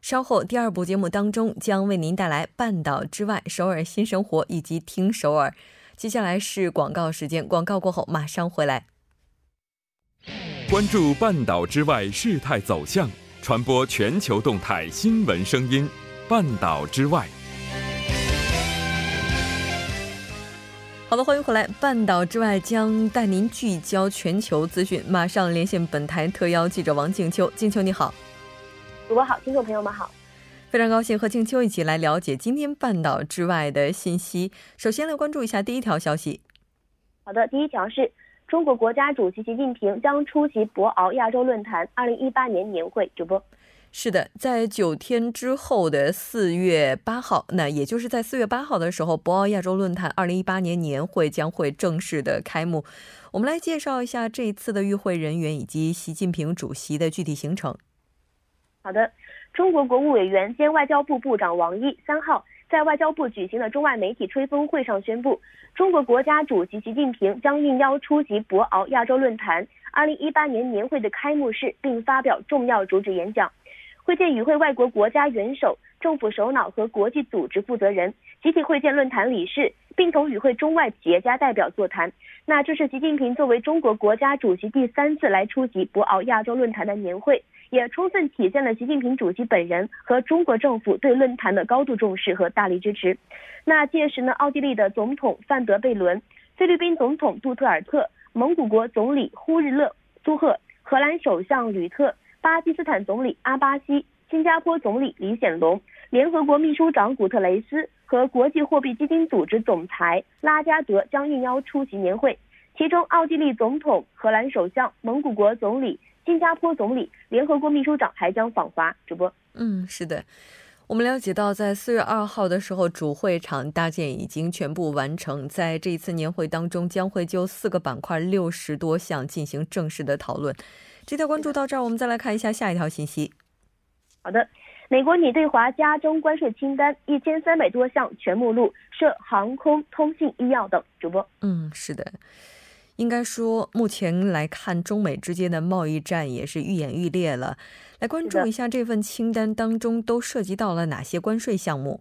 稍后第二部节目当中将为您带来《半岛之外》首尔新生活以及听首尔。接下来是广告时间，广告过后马上回来。关注半岛之外事态走向，传播全球动态新闻声音。半岛之外。好的，欢迎回来。半岛之外将带您聚焦全球资讯。马上连线本台特邀记者王静秋。静秋你好，主播好，听众朋友们好。非常高兴和静秋一起来了解今天半岛之外的信息。首先来关注一下第一条消息。好的，第一条是中国国家主席习近平将出席博鳌亚洲论坛二零一八年年会。主播。是的，在九天之后的四月八号，那也就是在四月八号的时候，博鳌亚洲论坛二零一八年年会将会正式的开幕。我们来介绍一下这一次的与会人员以及习近平主席的具体行程。好的，中国国务委员兼外交部部长王毅三号在外交部举行的中外媒体吹风会上宣布，中国国家主席习近平将应邀出席博鳌亚洲论坛二零一八年年会的开幕式，并发表重要主旨演讲。会见与会外国国家元首、政府首脑和国际组织负责人，集体会见论坛理事，并同与会中外企业家代表座谈。那这是习近平作为中国国家主席第三次来出席博鳌亚洲论坛的年会，也充分体现了习近平主席本人和中国政府对论坛的高度重视和大力支持。那届时呢，奥地利的总统范德贝伦、菲律宾总统杜特尔特、蒙古国总理呼日勒苏赫、荷兰首相吕特。巴基斯坦总理阿巴西、新加坡总理李显龙、联合国秘书长古特雷斯和国际货币基金组织总裁拉加德将应邀出席年会。其中，奥地利总统、荷兰首相、蒙古国总理、新加坡总理、联合国秘书长还将访华。主播，嗯，是的，我们了解到，在四月二号的时候，主会场搭建已经全部完成。在这一次年会当中，将会就四个板块、六十多项进行正式的讨论。这条关注到这儿，我们再来看一下下一条信息。好的，美国拟对华加征关税清单，一千三百多项全目录涉航空、通信、医药等。主播，嗯，是的，应该说目前来看，中美之间的贸易战也是愈演愈烈了。来关注一下这份清单当中都涉及到了哪些关税项目？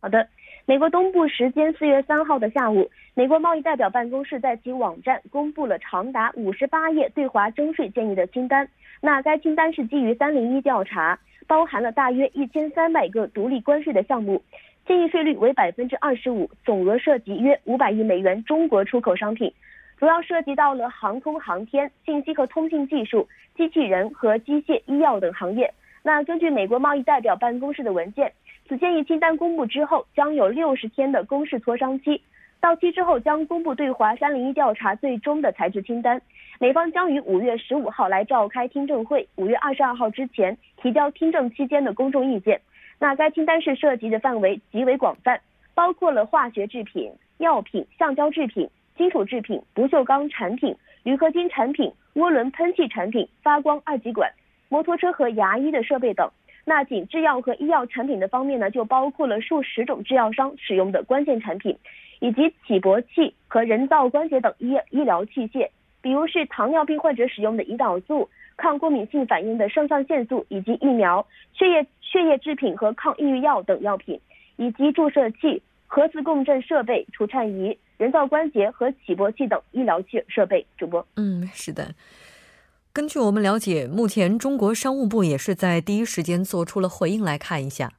好的。美国东部时间四月三号的下午，美国贸易代表办公室在其网站公布了长达五十八页对华征税建议的清单。那该清单是基于三零一调查，包含了大约一千三百个独立关税的项目，建议税率为百分之二十五，总额涉及约五百亿美元中国出口商品，主要涉及到了航空航天、信息和通信技术、机器人和机械、医药等行业。那根据美国贸易代表办公室的文件。此建议清单公布之后，将有六十天的公示磋商期，到期之后将公布对华三零一调查最终的材质清单。美方将于五月十五号来召开听证会，五月二十二号之前提交听证期间的公众意见。那该清单是涉及的范围极为广泛，包括了化学制品、药品、橡胶制品、金属制品、不锈钢产品、铝合金产品、涡轮喷气产品、发光二极管、摩托车和牙医的设备等。那仅制药和医药产品的方面呢，就包括了数十种制药商使用的关键产品，以及起搏器和人造关节等医医疗器械，比如是糖尿病患者使用的胰岛素、抗过敏性反应的肾上腺素以及疫苗、血液血液制品和抗抑郁药等药品，以及注射器、核磁共振设备、除颤仪、人造关节和起搏器等医疗器设备。主播，嗯，是的。根据我们了解，目前中国商务部也是在第一时间做出了回应。来看一下，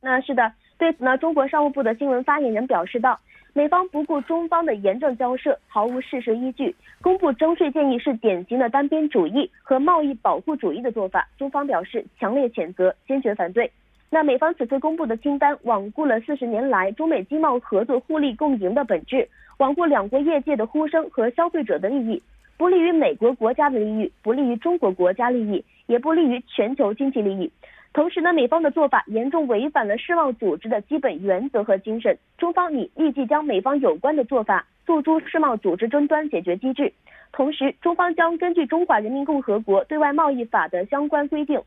那是的，对此呢，中国商务部的新闻发言人表示道：“美方不顾中方的严正交涉，毫无事实依据，公布征税建议是典型的单边主义和贸易保护主义的做法。中方表示强烈谴责，坚决反对。那美方此次公布的清单，罔顾了四十年来中美经贸合作互利共赢的本质，罔顾两国业界的呼声和消费者的利益。”不利于美国国家的利益，不利于中国国家利益，也不利于全球经济利益。同时呢，美方的做法严重违反了世贸组织的基本原则和精神。中方拟立即将美方有关的做法诉诸世贸组织争端解决机制。同时，中方将根据《中华人民共和国对外贸易法》的相关规定，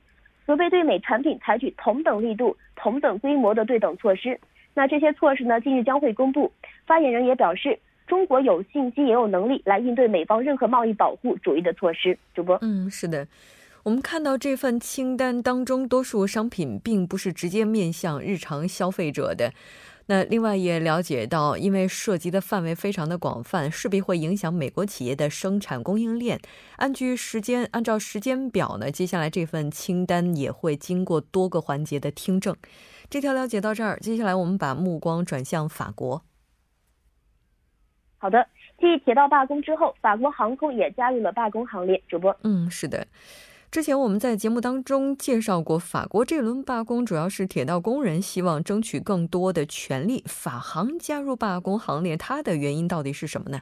准备对美产品采取同等力度、同等规模的对等措施。那这些措施呢，近日将会公布。发言人也表示，中国有信心也有能力来应对美方任何贸易保护主义的措施。主播，嗯，是的，我们看到这份清单当中，多数商品并不是直接面向日常消费者的。那另外也了解到，因为涉及的范围非常的广泛，势必会影响美国企业的生产供应链。按据时间，按照时间表呢，接下来这份清单也会经过多个环节的听证。这条了解到这儿，接下来我们把目光转向法国。好的，继铁道罢工之后，法国航空也加入了罢工行列。主播，嗯，是的。之前我们在节目当中介绍过，法国这轮罢工主要是铁道工人希望争取更多的权利。法航加入罢工行列，它的原因到底是什么呢？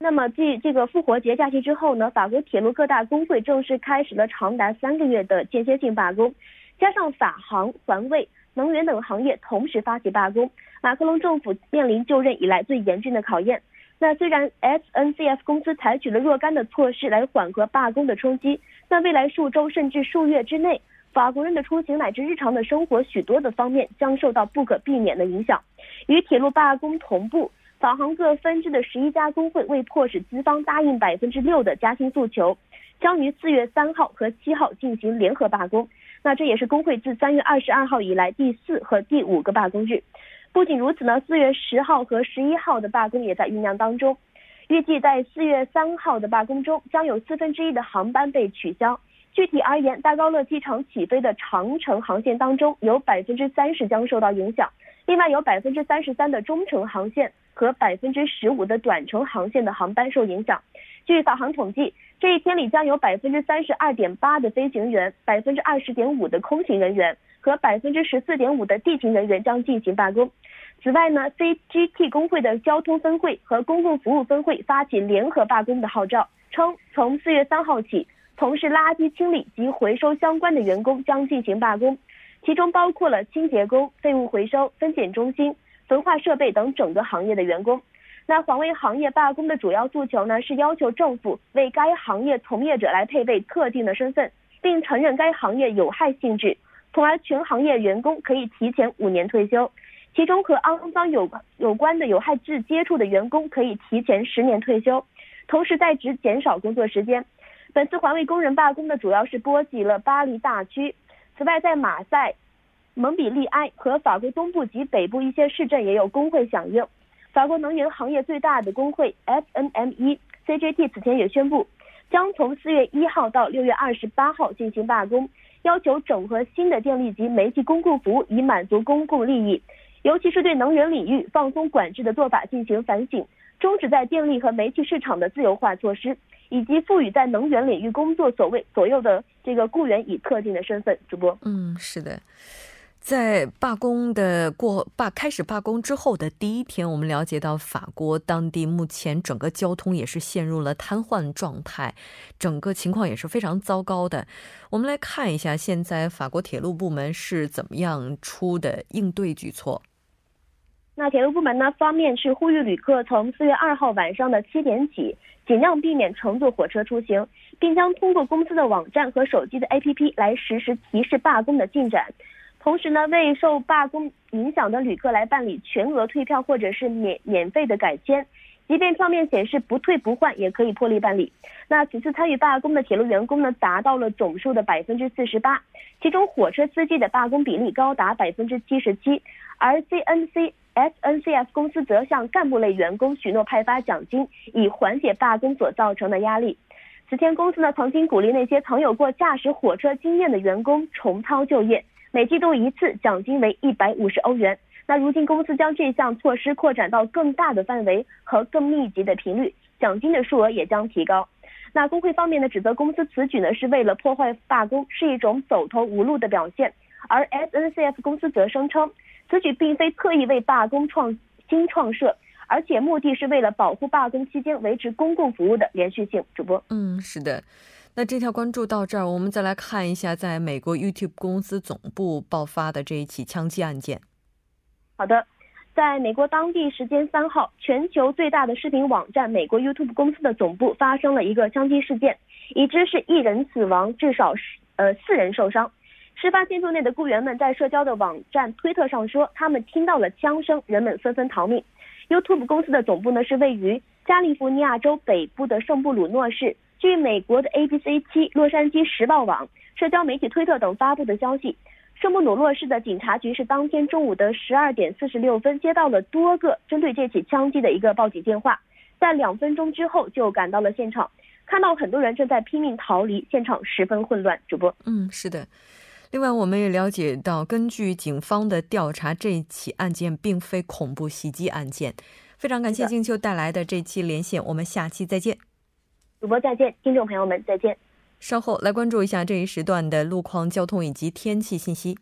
那么，继这个复活节假期之后呢，法国铁路各大工会正式开始了长达三个月的间歇性罢工，加上法航、环卫、能源等行业同时发起罢工，马克龙政府面临就任以来最严峻的考验。那虽然 SNCF 公司采取了若干的措施来缓和罢工的冲击，但未来数周甚至数月之内，法国人的出行乃至日常的生活许多的方面将受到不可避免的影响。与铁路罢工同步，法航各分支的十一家工会为迫使资方答应百分之六的加薪诉求，将于四月三号和七号进行联合罢工。那这也是工会自三月二十二号以来第四和第五个罢工日。不仅如此呢，四月十号和十一号的罢工也在酝酿当中。预计在四月三号的罢工中，将有四分之一的航班被取消。具体而言，大高乐机场起飞的长程航线当中，有百分之三十将受到影响。另外，有百分之三十三的中程航线和百分之十五的短程航线的航班受影响。据法航统计，这一天里将有百分之三十二点八的飞行员、百分之二十点五的空勤人员和百分之十四点五的地勤人员将进行罢工。此外呢，CGT 工会的交通分会和公共服务分会发起联合罢工的号召，称从四月三号起，从事垃圾清理及回收相关的员工将进行罢工，其中包括了清洁工、废物回收、分拣中心、焚化设备等整个行业的员工。那环卫行业罢工的主要诉求呢，是要求政府为该行业从业者来配备特定的身份，并承认该行业有害性质，从而全行业员工可以提前五年退休。其中和肮脏有有关的有害质接触的员工可以提前十年退休，同时在职减少工作时间。本次环卫工人罢工呢，主要是波及了巴黎大区。此外，在马赛、蒙彼利埃和法国东部及北部一些市镇也有工会响应。法国能源行业最大的工会 FNME CGT 此前也宣布，将从四月一号到六月二十八号进行罢工，要求整合新的电力及煤气公共服务，以满足公共利益。尤其是对能源领域放松管制的做法进行反省，终止在电力和煤气市场的自由化措施，以及赋予在能源领域工作所谓左右的这个雇员以特定的身份。主播，嗯，是的，在罢工的过罢开始罢工之后的第一天，我们了解到法国当地目前整个交通也是陷入了瘫痪状态，整个情况也是非常糟糕的。我们来看一下现在法国铁路部门是怎么样出的应对举措。那铁路部门呢方面是呼吁旅客从四月二号晚上的七点起，尽量避免乘坐火车出行，并将通过公司的网站和手机的 APP 来实时提示罢工的进展。同时呢，为受罢工影响的旅客来办理全额退票或者是免免费的改签，即便票面显示不退不换，也可以破例办理。那此次参与罢工的铁路员工呢，达到了总数的百分之四十八，其中火车司机的罢工比例高达百分之七十七，而 CNC。SNCF 公司则向干部类员工许诺派发奖金，以缓解罢工所造成的压力。此前，公司呢曾经鼓励那些曾有过驾驶火车经验的员工重操旧业，每季度一次，奖金为一百五十欧元。那如今，公司将这项措施扩展到更大的范围和更密集的频率，奖金的数额也将提高。那工会方面呢指责公司此举呢是为了破坏罢工，是一种走投无路的表现，而 SNCF 公司则声称。此举并非特意为罢工创新创设，而且目的是为了保护罢工期间维持公共服务的连续性。主播，嗯，是的。那这条关注到这儿，我们再来看一下，在美国 YouTube 公司总部爆发的这一起枪击案件。好的，在美国当地时间三号，全球最大的视频网站美国 YouTube 公司的总部发生了一个枪击事件，已知是一人死亡，至少是呃四人受伤。事发建筑内的雇员们在社交的网站推特上说，他们听到了枪声，人们纷纷逃命。YouTube 公司的总部呢是位于加利福尼亚州北部的圣布鲁诺市。据美国的 ABC 七、洛杉矶时报网、社交媒体推特等发布的消息，圣布鲁诺市的警察局是当天中午的十二点四十六分接到了多个针对这起枪击的一个报警电话，在两分钟之后就赶到了现场，看到很多人正在拼命逃离，现场十分混乱。主播，嗯，是的。另外，我们也了解到，根据警方的调查，这起案件并非恐怖袭击案件。非常感谢静秋带来的这期连线，我们下期再见。主播再见，听众朋友们再见。稍后来关注一下这一时段的路况、交通以及天气信息。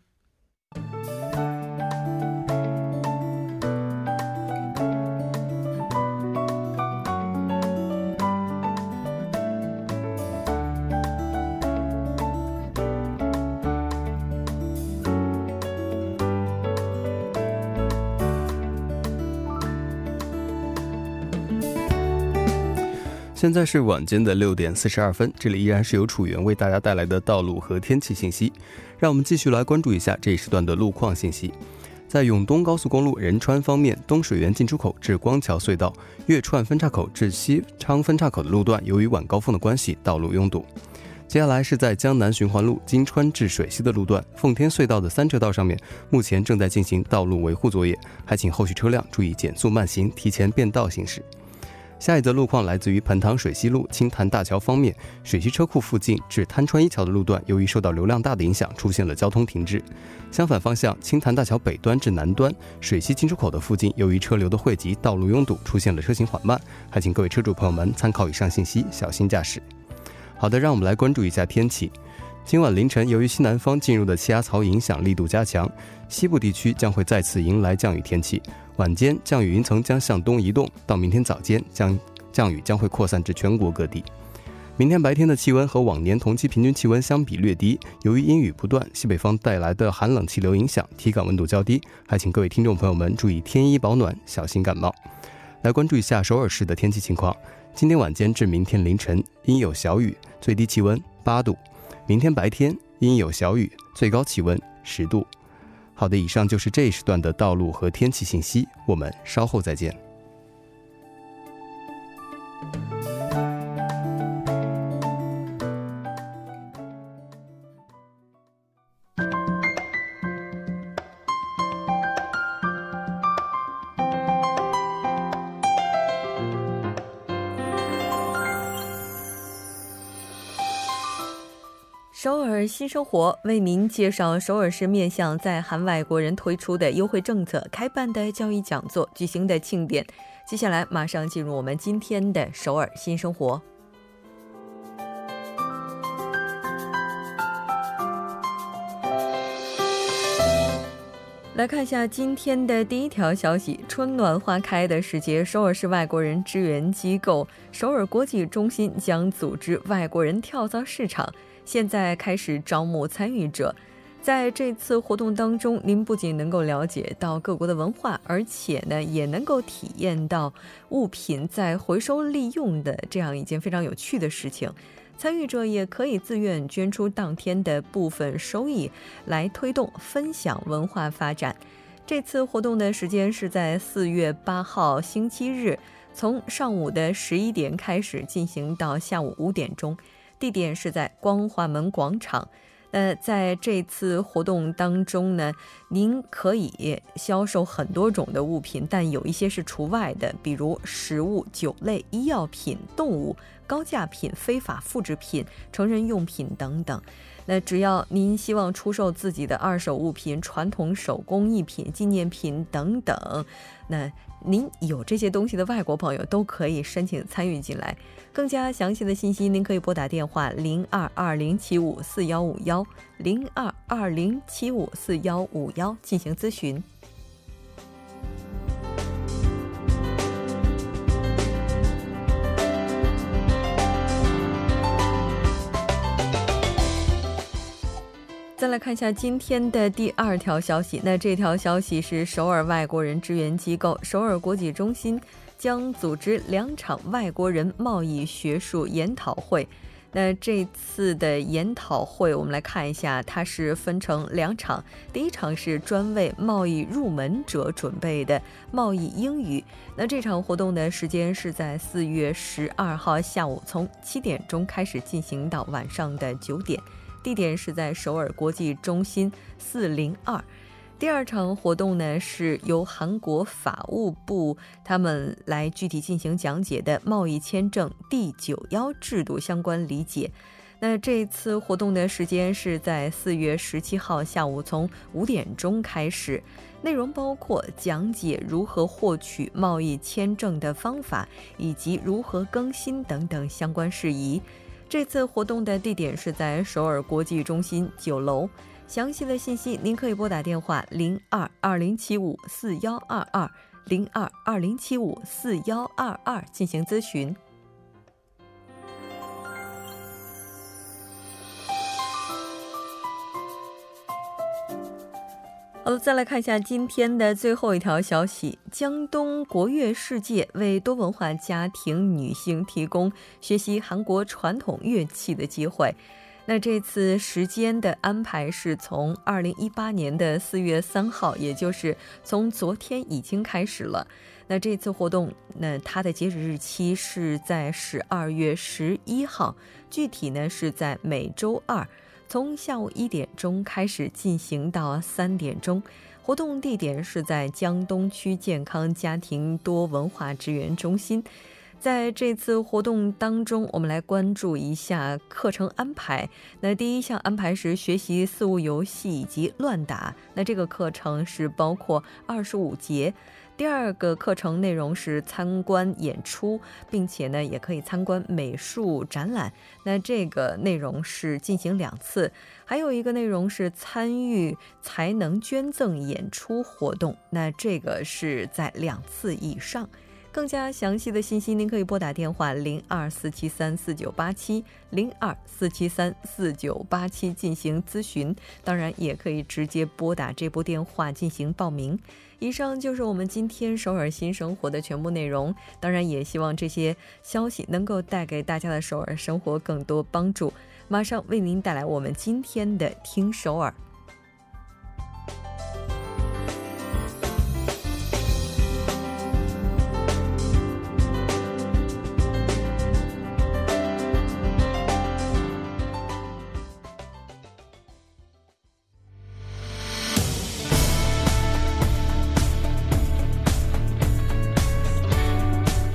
现在是晚间的六点四十二分，这里依然是由楚源为大家带来的道路和天气信息。让我们继续来关注一下这一时段的路况信息。在永东高速公路仁川方面，东水源进出口至光桥隧道、月串分岔口至西昌分岔口的路段，由于晚高峰的关系，道路拥堵。接下来是在江南循环路金川至水西的路段，奉天隧道的三车道上面，目前正在进行道路维护作业，还请后续车辆注意减速慢行，提前变道行驶。下一则路况来自于彭塘水西路青潭大桥方面，水西车库附近至滩川一桥的路段，由于受到流量大的影响，出现了交通停滞。相反方向，青潭大桥北端至南端水西进出口的附近，由于车流的汇集，道路拥堵，出现了车行缓慢。还请各位车主朋友们参考以上信息，小心驾驶。好的，让我们来关注一下天气。今晚凌晨，由于西南方进入的气压槽影响力度加强，西部地区将会再次迎来降雨天气。晚间降雨云层将向东移动，到明天早间将降雨将会扩散至全国各地。明天白天的气温和往年同期平均气温相比略低，由于阴雨不断，西北方带来的寒冷气流影响，体感温度较低，还请各位听众朋友们注意添衣保暖，小心感冒。来关注一下首尔市的天气情况：今天晚间至明天凌晨阴有小雨，最低气温八度；明天白天阴有小雨，最高气温十度。好的，以上就是这一时段的道路和天气信息，我们稍后再见。首尔新生活为您介绍首尔市面向在韩外国人推出的优惠政策、开办的教育讲座、举行的庆典。接下来马上进入我们今天的首尔新生活。来看一下今天的第一条消息：春暖花开的时节，首尔市外国人支援机构首尔国际中心将组织外国人跳蚤市场。现在开始招募参与者，在这次活动当中，您不仅能够了解到各国的文化，而且呢，也能够体验到物品在回收利用的这样一件非常有趣的事情。参与者也可以自愿捐出当天的部分收益，来推动分享文化发展。这次活动的时间是在四月八号星期日，从上午的十一点开始进行到下午五点钟。地点是在光华门广场。那在这次活动当中呢，您可以销售很多种的物品，但有一些是除外的，比如食物、酒类、医药品、动物、高价品、非法复制品、成人用品等等。那只要您希望出售自己的二手物品、传统手工艺品、纪念品等等，那您有这些东西的外国朋友都可以申请参与进来。更加详细的信息，您可以拨打电话零二二零七五四幺五幺零二二零七五四幺五幺进行咨询。来看一下今天的第二条消息。那这条消息是首尔外国人支援机构首尔国际中心将组织两场外国人贸易学术研讨会。那这次的研讨会，我们来看一下，它是分成两场。第一场是专为贸易入门者准备的贸易英语。那这场活动的时间是在四月十二号下午，从七点钟开始进行到晚上的九点。地点是在首尔国际中心四零二。第二场活动呢，是由韩国法务部他们来具体进行讲解的贸易签证第九幺制度相关理解。那这次活动的时间是在四月十七号下午，从五点钟开始，内容包括讲解如何获取贸易签证的方法，以及如何更新等等相关事宜。这次活动的地点是在首尔国际中心九楼。详细的信息您可以拨打电话零二二零七五四幺二二零二二零七五四幺二二进行咨询。好了，再来看一下今天的最后一条消息：江东国乐世界为多文化家庭女性提供学习韩国传统乐器的机会。那这次时间的安排是从二零一八年的四月三号，也就是从昨天已经开始了。那这次活动，那它的截止日期是在十二月十一号，具体呢是在每周二。从下午一点钟开始进行到三点钟，活动地点是在江东区健康家庭多文化支援中心。在这次活动当中，我们来关注一下课程安排。那第一项安排是学习四物游戏以及乱打，那这个课程是包括二十五节。第二个课程内容是参观演出，并且呢也可以参观美术展览。那这个内容是进行两次，还有一个内容是参与才能捐赠演出活动。那这个是在两次以上。更加详细的信息，您可以拨打电话零二四七三四九八七零二四七三四九八七进行咨询。当然，也可以直接拨打这部电话进行报名。以上就是我们今天首尔新生活的全部内容。当然，也希望这些消息能够带给大家的首尔生活更多帮助。马上为您带来我们今天的听首尔。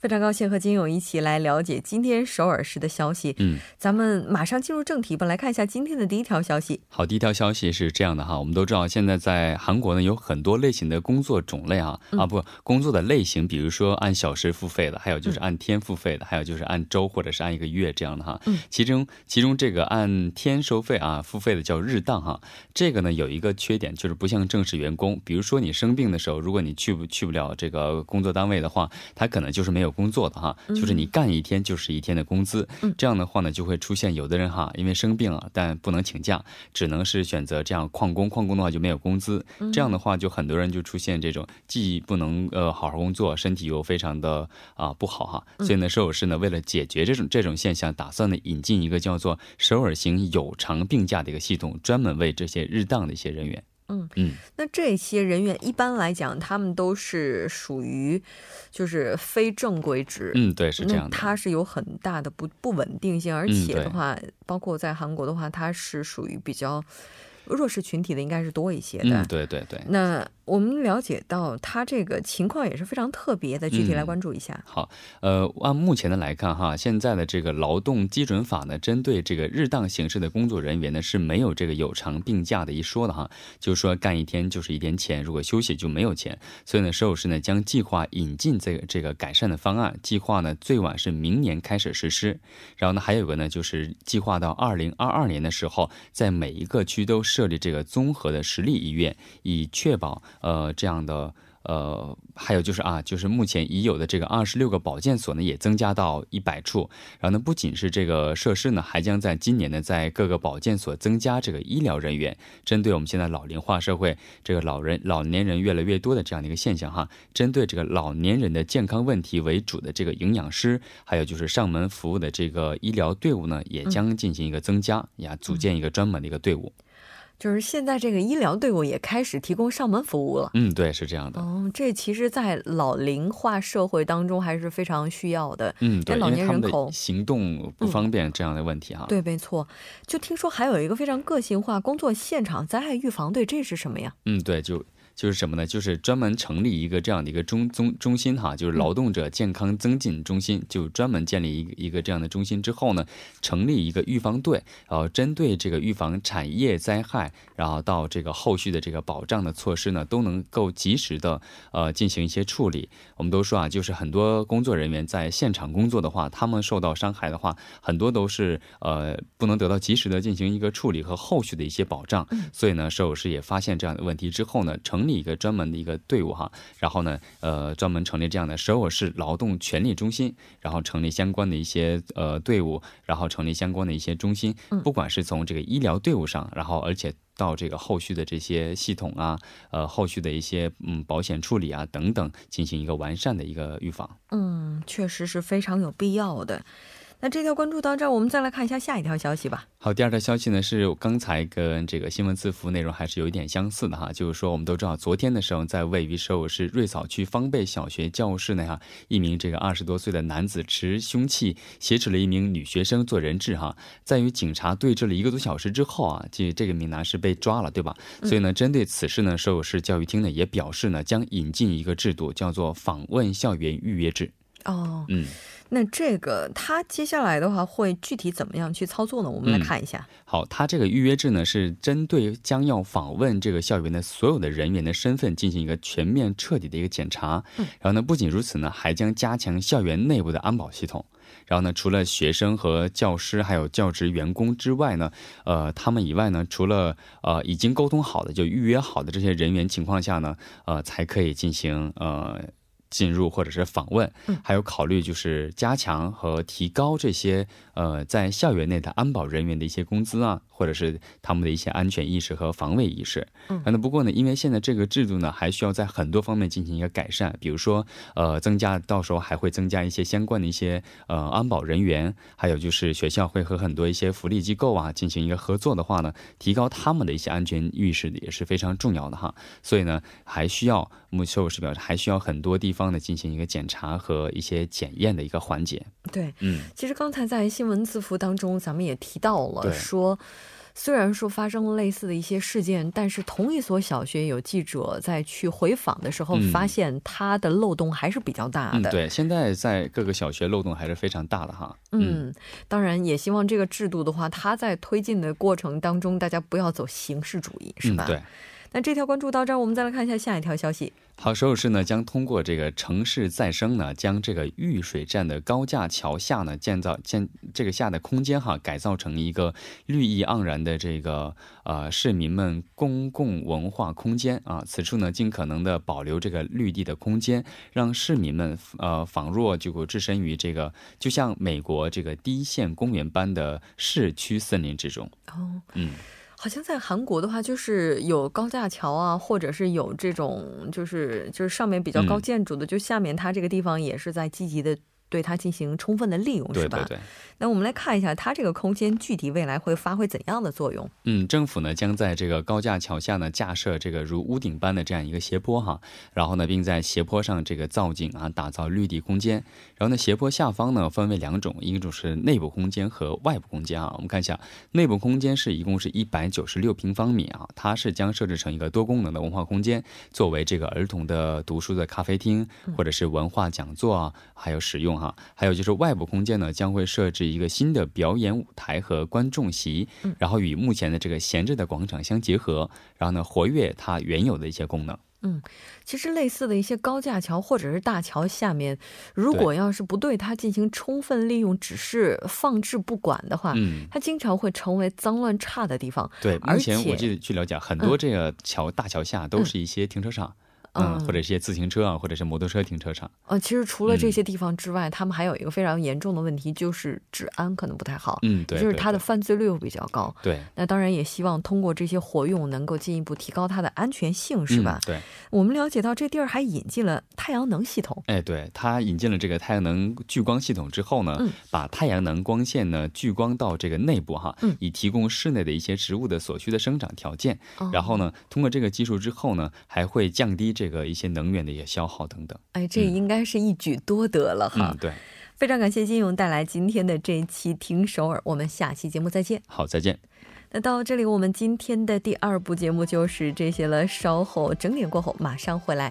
非常高兴和金勇一起来了解今天首尔市的消息。嗯，咱们马上进入正题吧，来看一下今天的第一条消息。好，第一条消息是这样的哈，我们都知道现在在韩国呢有很多类型的工作种类啊啊不，工作的类型，比如说按小时付费的，还有就是按天付费的，还有就是按周或者是按一个月这样的哈。嗯，其中其中这个按天收费啊付费的叫日当哈，这个呢有一个缺点就是不像正式员工，比如说你生病的时候，如果你去不去不了这个工作单位的话，他可能就是没有。工作的哈，就是你干一天就是一天的工资，这样的话呢，就会出现有的人哈，因为生病了，但不能请假，只能是选择这样旷工，旷工的话就没有工资，这样的话就很多人就出现这种既不能呃好好工作，身体又非常的啊不好哈，所以呢，首尔市呢为了解决这种这种现象，打算呢引进一个叫做首尔型有偿病假的一个系统，专门为这些日当的一些人员。嗯嗯，那这些人员一般来讲，他们都是属于就是非正规职。嗯，对，是这样的。它是有很大的不不稳定性，而且的话，包括在韩国的话，它是属于比较弱势群体的，应该是多一些的。对对对。那我们了解到他这个情况也是非常特别的，具体来关注一下。好，呃，按目前的来看哈，现在的这个劳动基准法呢，针对这个日当形式的工作人员呢是没有这个有偿病假的一说的哈，就是说干一天就是一天钱，如果休息就没有钱。所以呢，首尔市呢将计划引进这个这个改善的方案，计划呢最晚是明年开始实施。然后呢，还有个呢就是计划到二零二二年的时候，在每一个区都设立这个综合的实力医院，以确保。呃，这样的，呃，还有就是啊，就是目前已有的这个二十六个保健所呢，也增加到一百处。然后呢，不仅是这个设施呢，还将在今年呢，在各个保健所增加这个医疗人员，针对我们现在老龄化社会，这个老人、老年人越来越多的这样的一个现象哈，针对这个老年人的健康问题为主的这个营养师，还有就是上门服务的这个医疗队伍呢，也将进行一个增加呀，组建一个专门的一个队伍。就是现在这个医疗队伍也开始提供上门服务了。嗯，对，是这样的。哦，这其实，在老龄化社会当中还是非常需要的。嗯，对，老年人口行动不方便这样的问题哈。对，没错。就听说还有一个非常个性化工作现场灾害预防队，这是什么呀？嗯，对，就。就是什么呢？就是专门成立一个这样的一个中中中心哈，就是劳动者健康增进中心，就专门建立一个一个这样的中心之后呢，成立一个预防队，然后针对这个预防产业灾害，然后到这个后续的这个保障的措施呢，都能够及时的呃进行一些处理。我们都说啊，就是很多工作人员在现场工作的话，他们受到伤害的话，很多都是呃不能得到及时的进行一个处理和后续的一些保障。所以呢，摄影师也发现这样的问题之后呢，成立。一个专门的一个队伍哈，然后呢，呃，专门成立这样的首尔市劳动权利中心，然后成立相关的一些呃队伍，然后成立相关的一些中心，不管是从这个医疗队伍上，然后而且到这个后续的这些系统啊，呃，后续的一些嗯保险处理啊等等，进行一个完善的一个预防。嗯，确实是非常有必要的。那这条关注到这儿，我们再来看一下下一条消息吧。好，第二条消息呢是刚才跟这个新闻字符内容还是有一点相似的哈，就是说我们都知道，昨天的时候在位于首尔市瑞草区方贝小学教室内哈，一名这个二十多岁的男子持凶器挟持了一名女学生做人质哈，在与警察对峙了一个多小时之后啊，这这个名男是被抓了，对吧？所以呢，针对此事呢，首尔市教育厅呢也表示呢，将引进一个制度，叫做访问校园预约制。哦，嗯。那这个他接下来的话会具体怎么样去操作呢？我们来看一下。好，他这个预约制呢是针对将要访问这个校园的所有的人员的身份进行一个全面彻底的一个检查。嗯，然后呢，不仅如此呢，还将加强校园内部的安保系统。然后呢，除了学生和教师还有教职员工之外呢，呃，他们以外呢，除了呃已经沟通好的就预约好的这些人员情况下呢，呃，才可以进行呃。进入或者是访问，还有考虑就是加强和提高这些呃在校园内的安保人员的一些工资啊。或者是他们的一些安全意识和防卫意识。嗯，那不过呢，因为现在这个制度呢，还需要在很多方面进行一个改善，比如说，呃，增加到时候还会增加一些相关的一些呃安保人员，还有就是学校会和很多一些福利机构啊进行一个合作的话呢，提高他们的一些安全意识也是非常重要的哈。所以呢，还需要目秀是表示还需要很多地方呢进行一个检查和一些检验的一个环节。对，嗯，其实刚才在新闻字符当中，咱们也提到了说。虽然说发生了类似的一些事件，但是同一所小学有记者在去回访的时候，发现它的漏洞还是比较大的。对，现在在各个小学漏洞还是非常大的哈。嗯，当然也希望这个制度的话，它在推进的过程当中，大家不要走形式主义，是吧？对。那这条关注到这儿，我们再来看一下下一条消息。好，首尔市呢将通过这个城市再生呢，将这个玉水站的高架桥下呢建造建这个下的空间哈，改造成一个绿意盎然的这个呃市民们公共文化空间啊。此处呢尽可能的保留这个绿地的空间，让市民们呃仿若就置身于这个就像美国这个第一线公园般的市区森林之中。哦，嗯。好像在韩国的话，就是有高架桥啊，或者是有这种，就是就是上面比较高建筑的，就下面它这个地方也是在积极的对它进行充分的利用，是吧？对对。那我们来看一下，它这个空间具体未来会发挥怎样的作用？嗯，政府呢将在这个高架桥下呢架设这个如屋顶般的这样一个斜坡哈，然后呢，并在斜坡上这个造景啊，打造绿地空间。然后呢，斜坡下方呢分为两种，一种是内部空间和外部空间啊。我们看一下，内部空间是一共是一百九十六平方米啊，它是将设置成一个多功能的文化空间，作为这个儿童的读书的咖啡厅或者是文化讲座啊，还有使用哈。还有就是外部空间呢，将会设置一个新的表演舞台和观众席，然后与目前的这个闲置的广场相结合，然后呢，活跃它原有的一些功能。嗯，其实类似的一些高架桥或者是大桥下面，如果要是不对它进行充分利用，只是放置不管的话，嗯，它经常会成为脏乱差的地方。对，而且我记得据了解，很多这个桥大桥下都是一些停车场。嗯，或者一些自行车啊，或者是摩托车停车场。呃，其实除了这些地方之外，他们还有一个非常严重的问题，就是治安可能不太好。嗯，对，就是它的犯罪率比较高。对，那当然也希望通过这些活用，能够进一步提高它的安全性，是吧？对。我们了解到这地儿还引进了太阳能系统。哎，对，它引进了这个太阳能聚光系统之后呢，把太阳能光线呢聚光到这个内部哈，以提供室内的一些植物的所需的生长条件。然后呢，通过这个技术之后呢，还会降低这个一些能源。的一些消耗等等，哎，这应该是一举多得了哈。对，非常感谢金勇带来今天的这一期听首尔，我们下期节目再见。好，再见。那到这里，我们今天的第二部节目就是这些了，稍后整点过后马上回来。